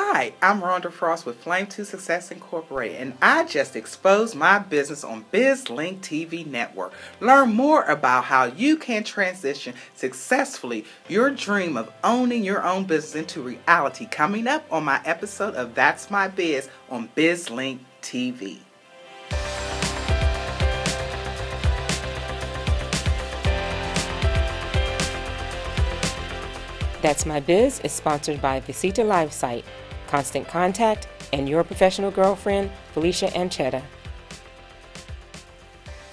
Hi, I'm Rhonda Frost with Flame to Success Incorporated, and I just exposed my business on BizLink TV network. Learn more about how you can transition successfully your dream of owning your own business into reality coming up on my episode of That's My Biz on BizLink TV. That's My Biz is sponsored by vcita Live Site, Constant Contact, and your professional girlfriend, Felicia Anchetta.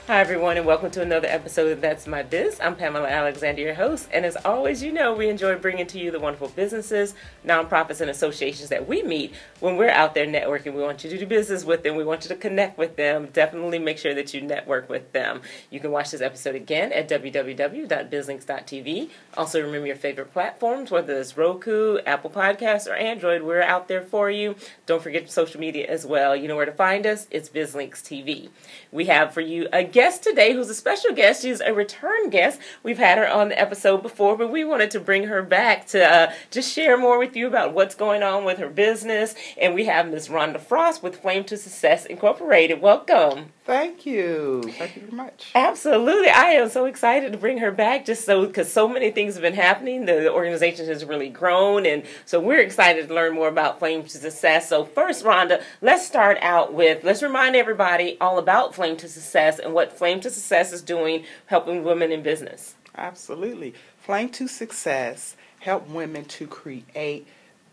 Hi, everyone, and welcome to another episode of That's My Biz. I'm Pamela Alexander, your host, and as always, you know we enjoy bringing to you the wonderful businesses, nonprofits, and associations that we meet when we're out there networking. We want you to do business with them, we want you to connect with them. Definitely make sure that you network with them. You can watch this episode again at www.bizlinks.tv. Also, remember your favorite platforms, whether it's Roku, Apple Podcasts, or Android, we're out there for you. Don't forget social media as well. You know where to find us, it's BizLinks TV. We have for you a guest today who's a special guest. She's a return guest. We've had her on the episode before, but we wanted to bring her back to uh, just share more with you about what's going on with her business. And we have Miss Rhonda Frost with Flame to Success Incorporated. Welcome. Thank you. Thank you very much. Absolutely. I am so excited to bring her back just so because so many things have been happening. The, the, organization has really grown. And so we're excited to learn more about Flame to Success. So, first, Rhonda, let's start out with let's remind everybody all about Flame to Success and what Flame to Success is doing helping women in business. Absolutely. Flame to Success help women to create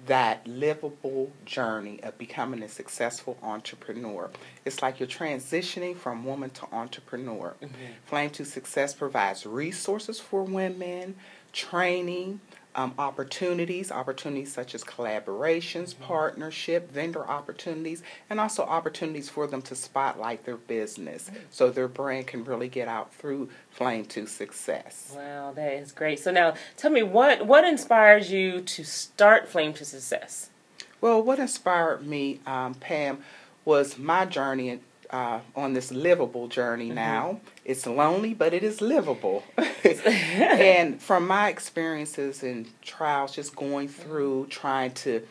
that livable journey of becoming a successful entrepreneur. It's like you're transitioning from woman to entrepreneur. Mm-hmm. Flame to Success provides resources for women, training, um, opportunities, opportunities such as collaborations, mm-hmm. partnership, vendor opportunities, and also opportunities for them to spotlight their business mm-hmm. so their brand can really get out through Flame to Success. Wow, that is great. So now tell me what what inspires you to start Flame to Success? Well, what inspired me, um, Pam, was my journey uh, on this livable journey mm-hmm. now. It's lonely, but it is livable. and from my experiences and trials, just going through trying to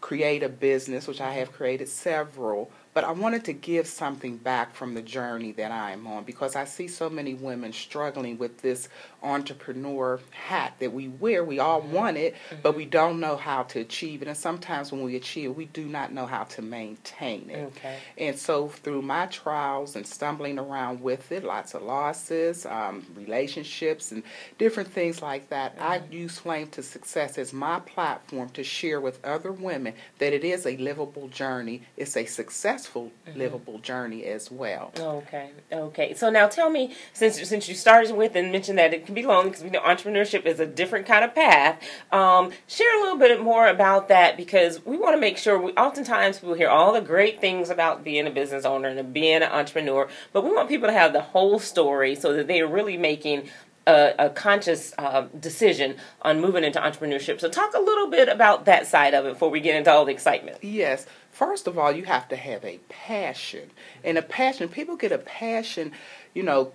create a business, which I have created several, but I wanted to give something back from the journey that I'm on because I see so many women struggling with this entrepreneur hat that we wear. We all mm-hmm. want it, mm-hmm. but we don't know how to achieve it. And sometimes when we achieve it, we do not know how to maintain it. Okay. And so through my trials and stumbling around with it, lots of losses, um, relationships, and different things like that, mm-hmm. I use Flame to Success as my platform to share with other women that it is a livable journey. It's a successful successful, mm-hmm. livable journey as well. Okay, okay. So now tell me, since since you started with and mentioned that it can be lonely because we know entrepreneurship is a different kind of path. Um, share a little bit more about that because we want to make sure. We oftentimes people hear all the great things about being a business owner and being an entrepreneur, but we want people to have the whole story so that they are really making a, a, conscious uh, decision on moving into entrepreneurship. So, talk a little bit about that side of it before we get into all the excitement. Yes. First of all, you have to have a passion. And a passion, people get a passion, you know,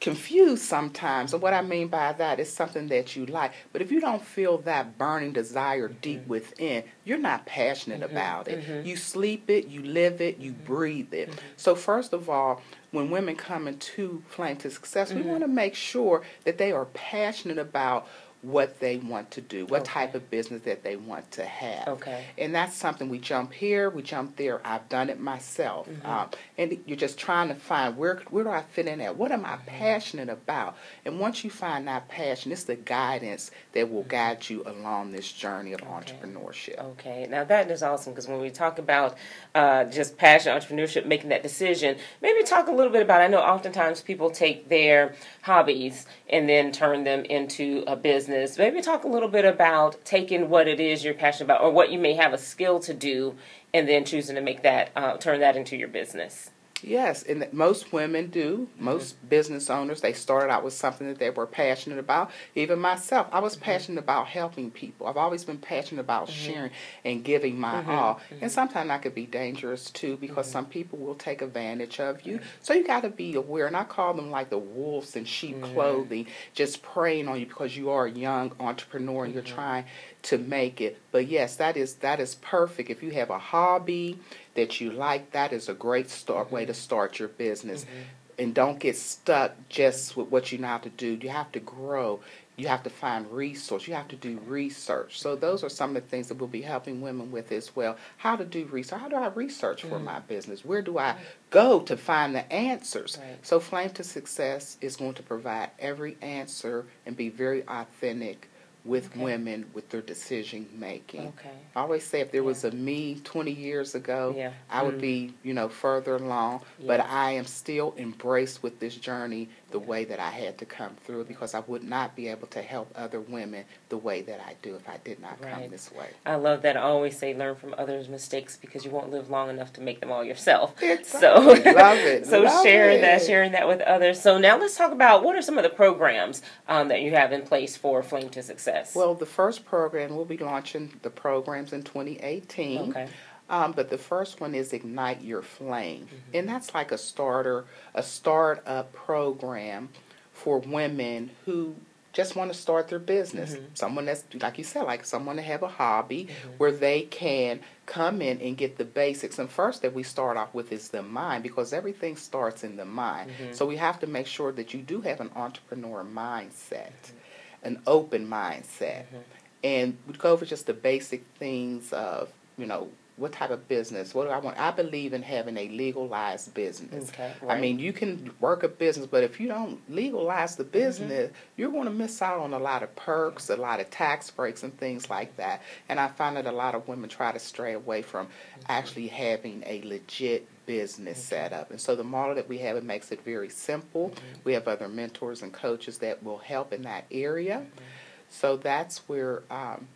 confused sometimes. And what I mean by that is something that you like. But if you don't feel that burning desire deep mm-hmm. within, you're not passionate mm-hmm. about it. Mm-hmm. You sleep it, you live it, you mm-hmm. breathe it. Mm-hmm. So, first of all, when women come into Flame to Success, we mm-hmm. want to make sure that they are passionate about what they want to do, what okay. type of business that they want to have. Okay. And that's something we jump here, we jump there. I've done it myself. Mm-hmm. Um, and you're just trying to find where where do I fit in at? What am I mm-hmm. passionate about? And once you find that passion, it's the guidance that will mm-hmm. guide you along this journey of okay. entrepreneurship. Okay. Now that is awesome because when we talk about uh, just passion, entrepreneurship, making that decision, maybe talk a little bit about. I know oftentimes people take their hobbies and then turn them into a business. Maybe talk a little bit about taking what it is you're passionate about or what you may have a skill to do and then choosing to make that, uh, turn that into your business. Yes, and most women do. Most mm-hmm. business owners, they started out with something that they were passionate about. Even myself, I was mm-hmm. passionate about helping people. I've always been passionate about mm-hmm. sharing and giving my mm-hmm. all. And mm-hmm. sometimes that could be dangerous too because mm-hmm. some people will take advantage of you. So you got to be aware. And I call them like the wolves in sheep clothing, just preying on you because you are a young entrepreneur and you're trying to make it. But yes, that is that is perfect. If you have a hobby that you like, that is a great start mm-hmm. way to start your business. Mm-hmm. And don't get stuck just with what you know how to do. You have to grow. You have to find resource. You have to do research. So those are some of the things that we'll be helping women with as well. How to do research. How do I research for mm-hmm. my business? Where do I go to find the answers? Right. So Flame to Success is going to provide every answer and be very authentic with okay. women with their decision making. Okay. I always say if there yeah. was a me 20 years ago, yeah. I would mm. be, you know, further along, yeah. but I am still embraced with this journey the way that I had to come through because I would not be able to help other women the way that I do if I did not right. come this way. I love that. I always say learn from others' mistakes because you won't live long enough to make them all yourself. Exactly. So love it. so love sharing it. that, sharing that with others. So now let's talk about what are some of the programs um, that you have in place for Flame to Success. Well, the first program we'll be launching the programs in 2018. Okay. Um, but the first one is Ignite Your Flame. Mm-hmm. And that's like a starter, a startup program for women who just want to start their business. Mm-hmm. Someone that's, like you said, like someone to have a hobby mm-hmm. where they can come in and get the basics. And first that we start off with is the mind because everything starts in the mind. Mm-hmm. So we have to make sure that you do have an entrepreneur mindset, mm-hmm. an open mindset. Mm-hmm. And we go over just the basic things of, you know, what type of business? What do I want? I believe in having a legalized business. Okay, right. I mean, you can work a business, but if you don't legalize the mm-hmm. business, mm-hmm. you're going to miss out on a lot of perks, a lot of tax breaks, and things like that. And I find that a lot of women try to stray away from mm-hmm. actually having a legit business mm-hmm. set up. And so the model that we have it makes it very simple. Mm-hmm. We have other mentors and coaches that will help in that area. Mm-hmm. So that's where um,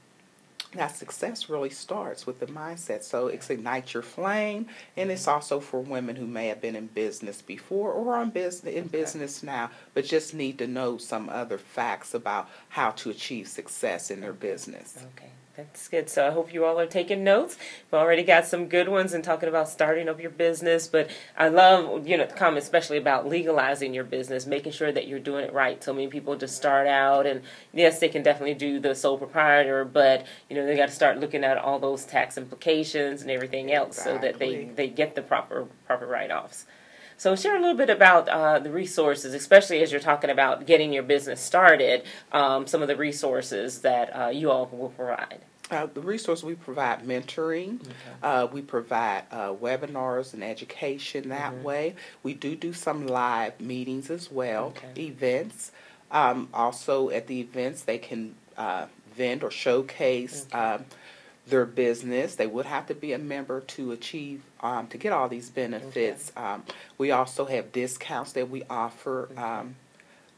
that success really starts with the mindset. So it's ignite your flame, and it's mm-hmm. also for women who may have been in business before or are in business in okay. business now, but just need to know some other facts about how to achieve success in their business. Okay. That's good. So I hope you all are taking notes. We've already got some good ones and talking about starting up your business. But I love, you know, the comment especially about legalizing your business, making sure that you're doing it right. So many people just start out and yes, they can definitely do the sole proprietor, but you know, they got to start looking at all those tax implications and everything else exactly. so that they, they get the proper proper write offs. So share a little bit about uh, the resources, especially as you're talking about getting your business started. Um, some of the resources that uh, you all will provide. Uh, the resources we provide mentoring, okay. uh, we provide uh, webinars and education that mm-hmm. way. We do do some live meetings as well, okay. events. Um, also, at the events, they can uh, vend or showcase. Okay. Their business. They would have to be a member to achieve um, to get all these benefits. Okay. Um, we also have discounts that we offer okay. um,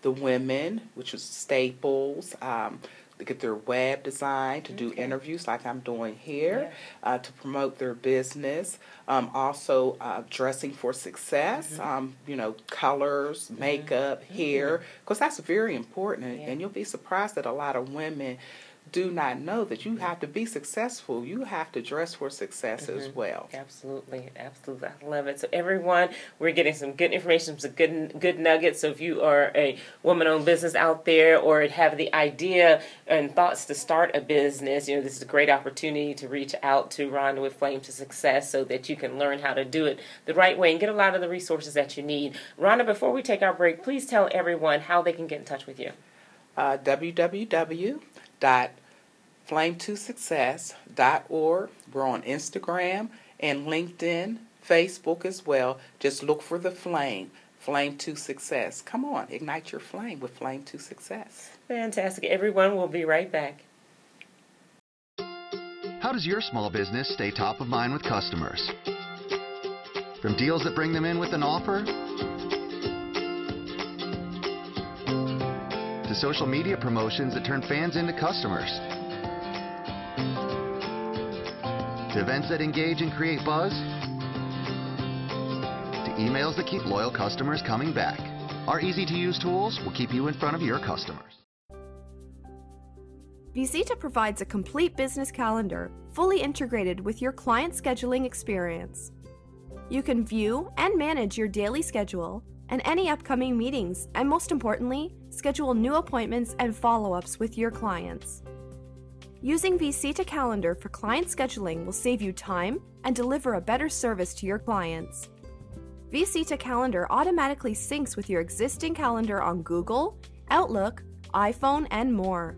the women, which is Staples. Um, to get their web design, to do interviews like I'm doing here, yeah. uh, to promote their business. Um, also, uh, dressing for success, mm-hmm. um, you know, colors, mm-hmm. makeup, mm-hmm. hair, because that's very important. Yeah. And you'll be surprised that a lot of women do not know that you have to be successful. You have to dress for success mm-hmm. as well. Absolutely, absolutely. I love it. So everyone, we're getting some good information, some good good nuggets. So if you are a woman-owned business out there, or have the idea and thoughts to start a business, you know this is a great opportunity to reach out to Rhonda with Flame to Success, so that you can learn how to do it the right way and get a lot of the resources that you need. Rhonda, before we take our break, please tell everyone how they can get in touch with you. Uh, www dot flame2success.org. We're on Instagram and LinkedIn, Facebook as well. Just look for the flame, Flame to Success. Come on, ignite your flame with Flame to Success. Fantastic. Everyone, we'll be right back. How does your small business stay top of mind with customers? From deals that bring them in with an offer to social media promotions that turn fans into customers to events that engage and create buzz, to emails that keep loyal customers coming back. Our easy to use tools will keep you in front of your customers. vcita provides a complete business calendar, fully integrated with your client scheduling experience. You can view and manage your daily schedule and any upcoming meetings, and most importantly, schedule new appointments and follow ups with your clients. Using vcita Calendar for client scheduling will save you time and deliver a better service to your clients. vcita Calendar automatically syncs with your existing calendar on Google, Outlook, iPhone, and more.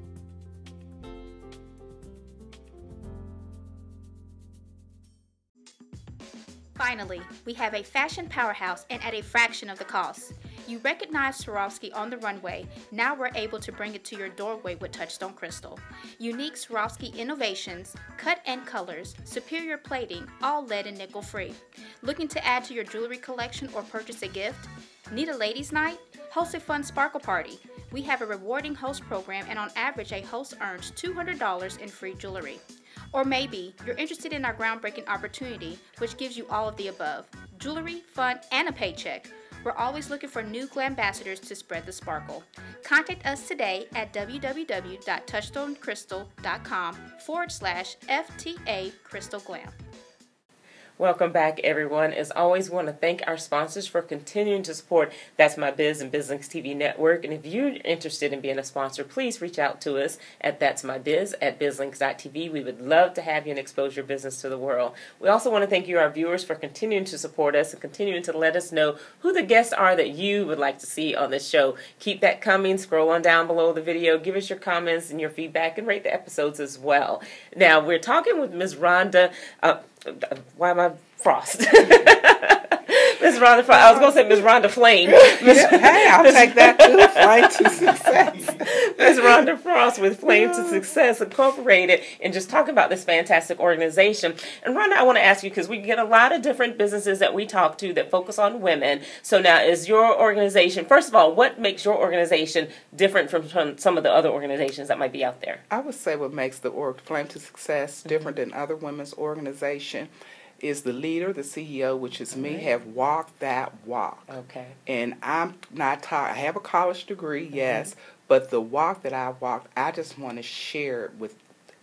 Finally, we have a fashion powerhouse and at a fraction of the cost. You recognize Swarovski on the runway. Now we're able to bring it to your doorway with Touchstone Crystal. Unique Swarovski innovations, cut and colors, superior plating, all lead and nickel free. Looking to add to your jewelry collection or purchase a gift? Need a ladies' night? Host a fun sparkle party. We have a rewarding host program, and on average, a host earns $200 in free jewelry. Or maybe you're interested in our groundbreaking opportunity, which gives you all of the above jewelry, fun, and a paycheck. We're always looking for new glam ambassadors to spread the sparkle. Contact us today at www.touchstonecrystal.com forward slash FTA Crystal Glam. Welcome back, everyone. As always, want to thank our sponsors for continuing to support That's My Biz and BizLinks TV Network. And if you're interested in being a sponsor, please reach out to us at That's My Biz at BizLinks.tv. We would love to have you and expose your business to the world. We also want to thank you, our viewers, for continuing to support us and continuing to let us know who the guests are that you would like to see on this show. Keep that coming. Scroll on down below the video. Give us your comments and your feedback and rate the episodes as well. Now, we're talking with Ms. Rhonda. Uh, why am I Frost? Miss Rhonda Frost. I was going to say Miss Rhonda Flame. Ms. hey, I'll take that too. Flame to Success. Miss Rhonda Frost with Flame to Success Incorporated, and just talking about this fantastic organization. And Rhonda, I want to ask you because we get a lot of different businesses that we talk to that focus on women. So now, is your organization? First of all, what makes your organization different from, from some of the other organizations that might be out there? I would say what makes the org Flame to Success different mm-hmm. than other women's organizations is the leader, the CEO, which is me, have walked that walk. Okay. And I'm not taught. I have a college degree, mm-hmm. yes, mm-hmm. but the walk that I walked, I just want to share it with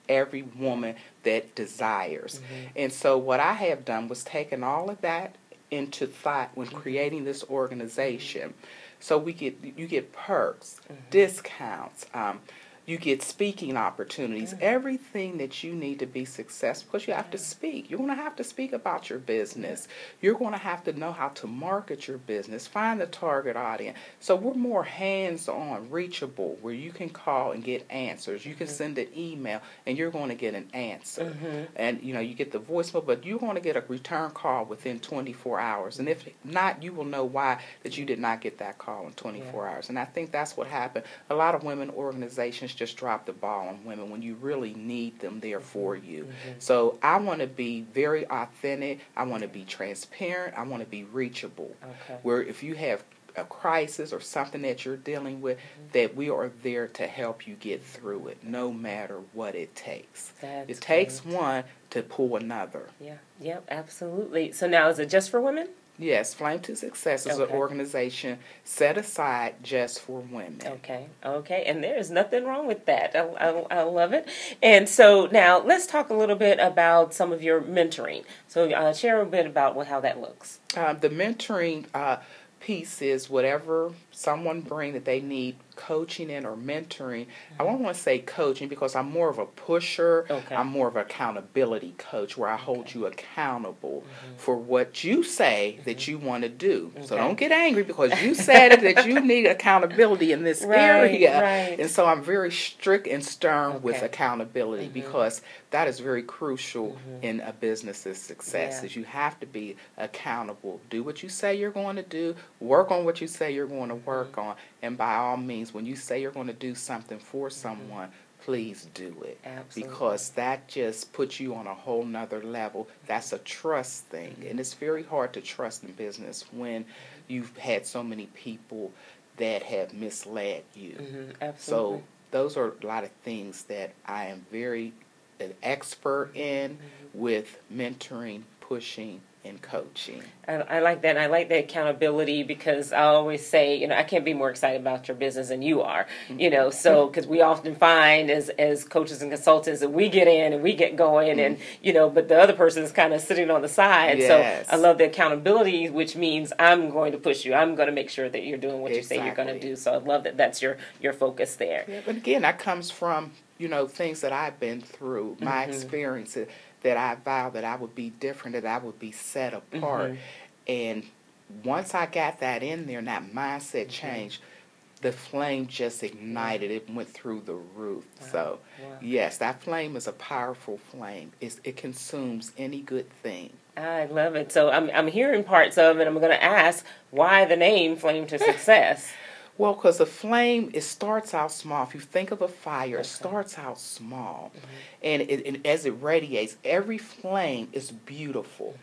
every woman that desires. Mm-hmm. And so what I have done was taken all of that into thought when mm-hmm. creating this organization. So we get you get perks, mm-hmm. discounts. Um, you get speaking opportunities, everything that you need to be successful because you have to speak. You're going to have to speak about your business. You're going to have to know how to market your business, find the target audience. So we're more hands on, reachable, where you can call and get answers. You can mm-hmm. send an email and you're going to get an answer. Mm-hmm. And you know, you get the voicemail, but you're going to get a return call within 24 hours. And if not, you will know why that you did not get that call in 24 yeah. hours. And I think that's what happened. A lot of women organizations just drop the ball on women when you really need them there for you. Mm-hmm. So I want to be very authentic. I want to be transparent. I want to be reachable. Okay. Where if you have a crisis or something that you're dealing with, mm-hmm. that we are there to help you get through it, no matter what it takes. That's it takes great. one to pull another. Yeah, yep, absolutely. So now, is it just for women? Yes, Flame to Success is okay. an organization set aside just for women. Okay, okay, and there is nothing wrong with that. I, I, I, love it. And so now let's talk a little bit about some of your mentoring. So uh, share a bit about how that looks. Uh, the mentoring uh, piece is whatever someone bring that they need coaching in or mentoring. Mm-hmm. I don't want to say coaching because I'm more of a pusher. Okay. I'm more of an accountability coach where I hold okay. you accountable mm-hmm. for what you say mm-hmm. that you want to do. Okay. So don't get angry because you said that you need accountability in this right, area. Right. And so I'm very strict and stern with accountability mm-hmm. because that is very crucial mm-hmm. in a business's success yeah. is you have to be accountable. Do what you say you're going to do, work on what you say you're going to work on, and by all means, when you say you're going to do something for mm-hmm. someone, please do it. Absolutely. Because that just puts you on a whole nother level. That's a trust thing. And it's very hard to trust in business when you've had so many people that have misled you. Mm-hmm. Absolutely. So those are a lot of things that I am very an expert in mm-hmm. with mentoring, pushing, in coaching. I, I, like that. And I like the accountability because I always say, you know, I can't be more excited about your business than you are. Mm-hmm. You know, so because we often find as as coaches and consultants that we get in and we get going, and mm-hmm. you know, but the other person is kind of sitting on the side. Yes. So I love the accountability, which means I'm going to push you. I'm going to make sure that you're doing what you say you're going to do. So I love that. That's your your focus there. Yeah, but again, that comes from you know things that I've been through, my mm-hmm. experiences that I vowed that I would be different, that I would be set apart, mm-hmm. and once I got that in there and that mindset changed, the flame just ignited. It went through the roof. So, Wow. yes, that flame is a powerful flame. It's, it consumes any good thing. I love it. So I'm I'm hearing parts of it. I'm going to ask why the name Flame to Success. Well, because a flame, it starts out small. If you think of a fire, it starts out small, and, it, and as it radiates, every flame is beautiful.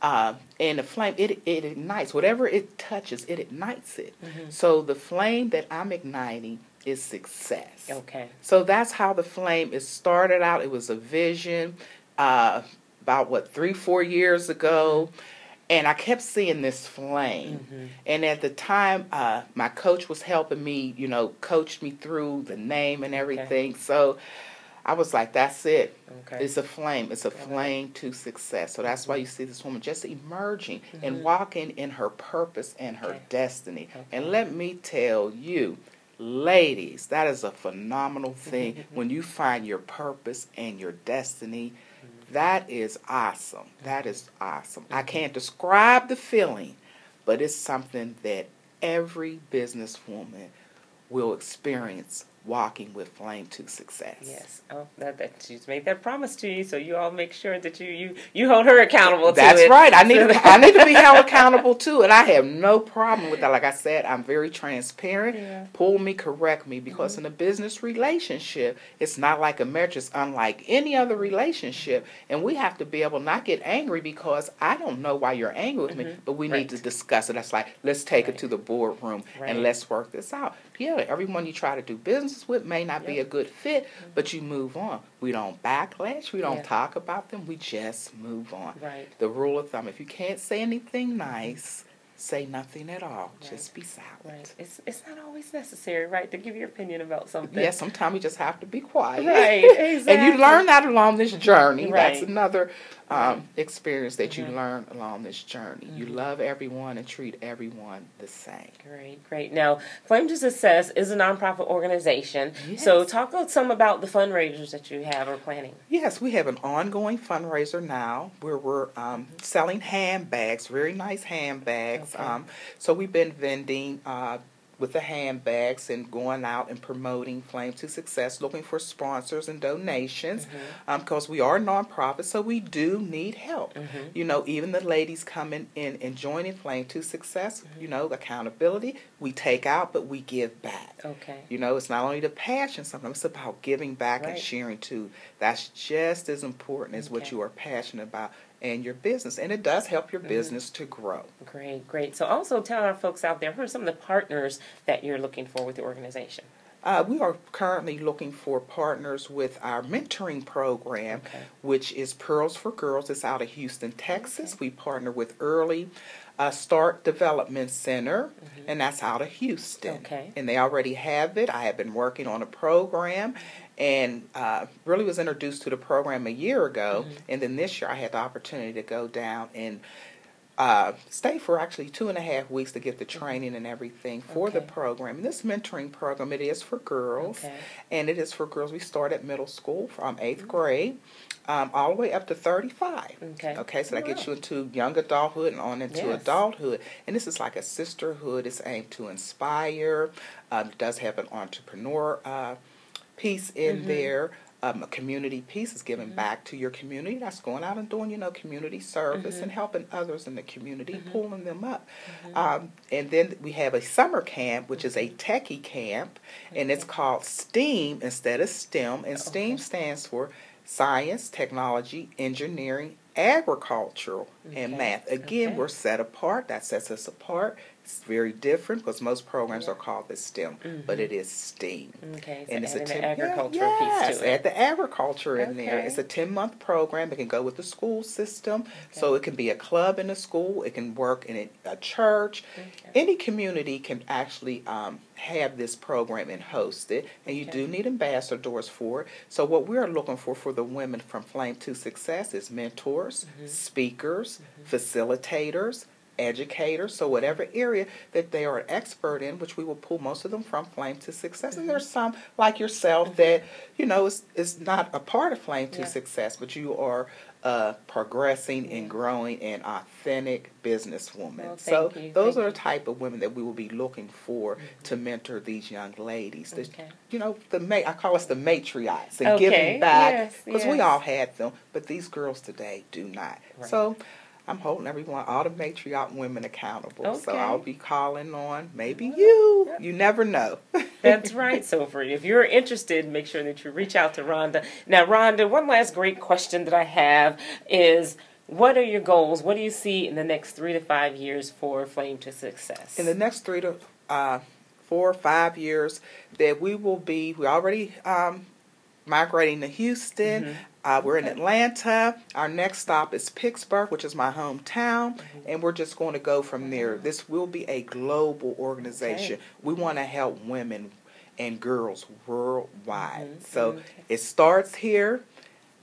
Uh, and the flame, it it ignites whatever it touches, it ignites it. So the flame that I'm igniting is success. Okay. So that's how the flame is started out. It was a vision uh, about what three, four years ago, and I kept seeing this flame. Mm-hmm. And at the time, uh, my coach was helping me, you know, coached me through the name and everything. So I was like, "That's it. Okay. It's a flame. It's a flame to success." So that's why mm-hmm. you see this woman just emerging and mm-hmm. walking in her purpose and her Okay. destiny. And let me tell you, ladies, that is a phenomenal thing when you find your purpose and your destiny. That is awesome. That is awesome. I can't describe the feeling, but it's something that every businesswoman will experience walking with flame to success. Yes. Oh, that, that she's made that promise to you, so you all make sure that you you you hold her accountable to That's it. right. I need to, I need to be held accountable too, and I have no problem with that. Like I said, I'm very transparent. Yeah. Mm-hmm. Pull me, correct me, because in a business relationship, it's not like a marriage. It's unlike any other relationship, and we have to be able to not get angry because I don't know why you're angry with me, but we need Mm-hmm. To discuss it. That's like let's take Right. it to the boardroom Right. and let's work this out. Yeah, everyone you try to do business with may not be a Yep. Mm-hmm. good fit, but you move on. We don't backlash. We don't Yeah. talk about them. We just move on Right. the rule of thumb if you can't say anything nice say nothing at all just be silent Right. It's it's not always necessary, right, to give your opinion about something. yeah sometimes you just have to be quiet Right, exactly. and you learn that along this journey that's Right. Mm-hmm. another um, experience that you learn along this journey you love everyone and treat everyone the same Great, great. Now, Flame to Success is a nonprofit organization. So, Yes. talk some about the fundraisers that you have or planning. Yes, we have an ongoing fundraiser now where we're um, selling handbags, very nice handbags. Okay. Um, so we've been vending uh, with the handbags and going out and promoting Flame to Success, looking for sponsors and donations because we are a nonprofit, so we do need help. You know, even the ladies coming in and joining Flame to Success, you know, accountability, we take out, but we give back. Okay. You know, it's not only the passion, sometimes it's about giving back and sharing too. That's just as important as what you are passionate about and your business. And it does help Mm-hmm. your business to grow. Great, great. So, also tell our folks out there who are some of the partners that you're looking for with the organization. Uh, we are currently looking for partners with our mentoring program, Okay. which is Pearls for Girls. It's out of Houston, Texas. We partner with Early uh, Start Development Center, and that's out of Houston. Mm-hmm. Okay. And they already have it. I have been working on a program and uh, really was introduced to the program a year ago. Mm-hmm. And then this year I had the opportunity to go down and uh, stay for actually two and a half weeks to get the training and everything for the program. And this mentoring program, it is for girls, Okay. and it is for girls. We start at middle school from 8th grade. Um, all the way up to 35. Okay. Okay, so that gets you into young adulthood and on into Yes. adulthood. And this is like a sisterhood. It's aimed to inspire. Um, it does have an entrepreneur uh, piece in Mm-hmm. there. Um, a community piece is giving back to your community. That's going out and doing, you know, community service Mm-hmm. and helping others in the community, pulling them up. Um, and then we have a summer camp, which is a techie camp, and it's called STEAM instead of STEM. And STEAM stands for Science, Technology, Engineering, Agricultural, and Math. Again, Okay. we're set apart. That sets us apart. It's very different because most programs are called the STEM, but it is STEAM. Okay, so and it's a 10 agricultural yeah, piece yes, to it. add the agriculture in there. It's a 10 month program. It can go with the school system. So it can be a club in a school, it can work in a, a church. Any community can actually um, have this program and host it. And you Okay. do need ambassadors for it. So, what we're looking for for the women from Flame to Success is mentors, Mm-hmm. speakers, facilitators. Educators, so whatever area that they are an expert in, which we will pull most of them from Flame to Success, and there's some like yourself that you know is is not a part of Flame to Mm-hmm. Yeah. Success, but you are uh, progressing and growing an authentic businesswoman. Well, so you, those are the type of women that we will be looking for to mentor these young ladies. The- Okay. You know, the ma- I call us the matriarchs and Okay, giving back yes, because we all had them, but these girls today do not. Right. So. I'm holding everyone, all the matriarch women accountable. So I'll be calling on maybe you. You never know. That's right. So, for if you're interested, make sure that you reach out to Rhonda. Now, Rhonda, one last great question that I have is what are your goals? What do you see in the next three to five years for Flame to Success? in the next three to uh, four or five years that we will be we already um, migrating to houston mm-hmm. uh, we're in atlanta our next stop is pittsburgh which is my hometown mm-hmm. and we're just going to go from there mm-hmm. this will be a global organization Okay. we want to help women and girls worldwide so okay. it starts here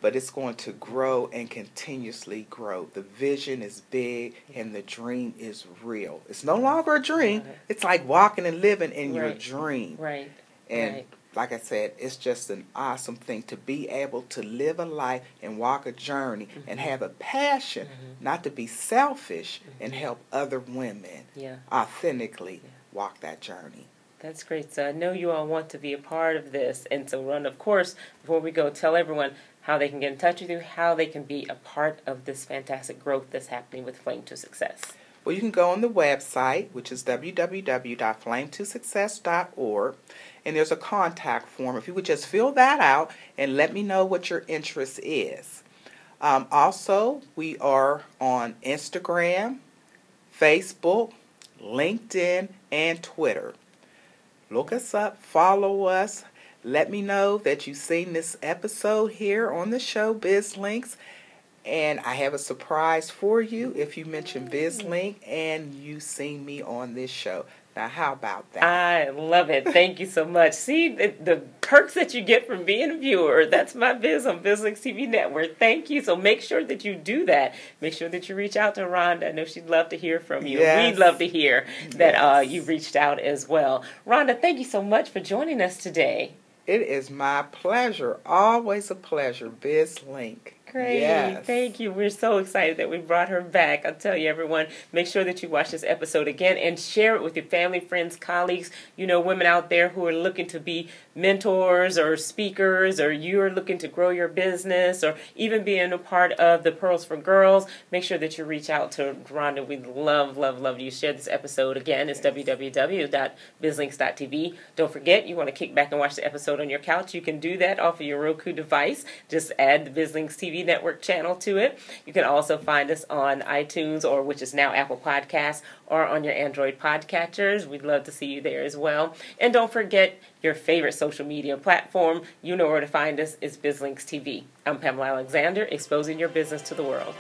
but it's going to grow and continuously grow. The vision is big and the dream is real. It's no longer a dream. It. It's like walking and living in your dream. right. And right. Like I said, it's just an awesome thing to be able to live a life and walk a journey Mm-hmm. and have a passion, not to be selfish and help other women Yeah. authentically walk that journey. That's great. So I know you all want to be a part of this. And so, Ron, of course, before we go, tell everyone how they can get in touch with you, how they can be a part of this fantastic growth that's happening with Flame to Success. Well, you can go on the website, which is www.flame2success.org, and there's a contact form. If you would just fill that out and let me know what your interest is. Um, also, we are on Instagram, Facebook, LinkedIn, and Twitter. Look us up, follow us. Let me know that you've seen this episode here on the show, BizLinks. And I have a surprise for you if you mention BizLink and you seen me on this show. Now, how about that? I love it. Thank you so much. See the, the perks that you get from being a viewer. That's my biz on BizLinks TV Network. Thank you. So make sure that you do that. Make sure that you reach out to Rhonda. I know she'd love to hear from you. Yes. We'd love to hear that uh, you reached out as well. Rhonda, thank you so much for joining us today. it is my pleasure, always a pleasure, BizLink. Great. Yes. Thank you. We're so excited that we brought her back. I'll tell you, everyone, make sure that you watch this episode again and share it with your family, friends, colleagues, you know, women out there who are looking to be mentors or speakers, or you're looking to grow your business, or even being a part of the Pearls for Girls. Make sure that you reach out to Rhonda. We'd love, love, love you. Share this episode again. It's www.bizlinks.tv. Don't forget, you want to kick back and watch the episode on your couch. You can do that off of your Roku device. Just add the BizLinks TV network channel to it. You can also find us on iTunes, or which is now Apple Podcasts, or on your Android podcatchers. We'd love to see you there as well. And don't forget your favorite social media platform. You know where to find us It's BizLinks TV. I'm Pamela Alexander, exposing your business to the world.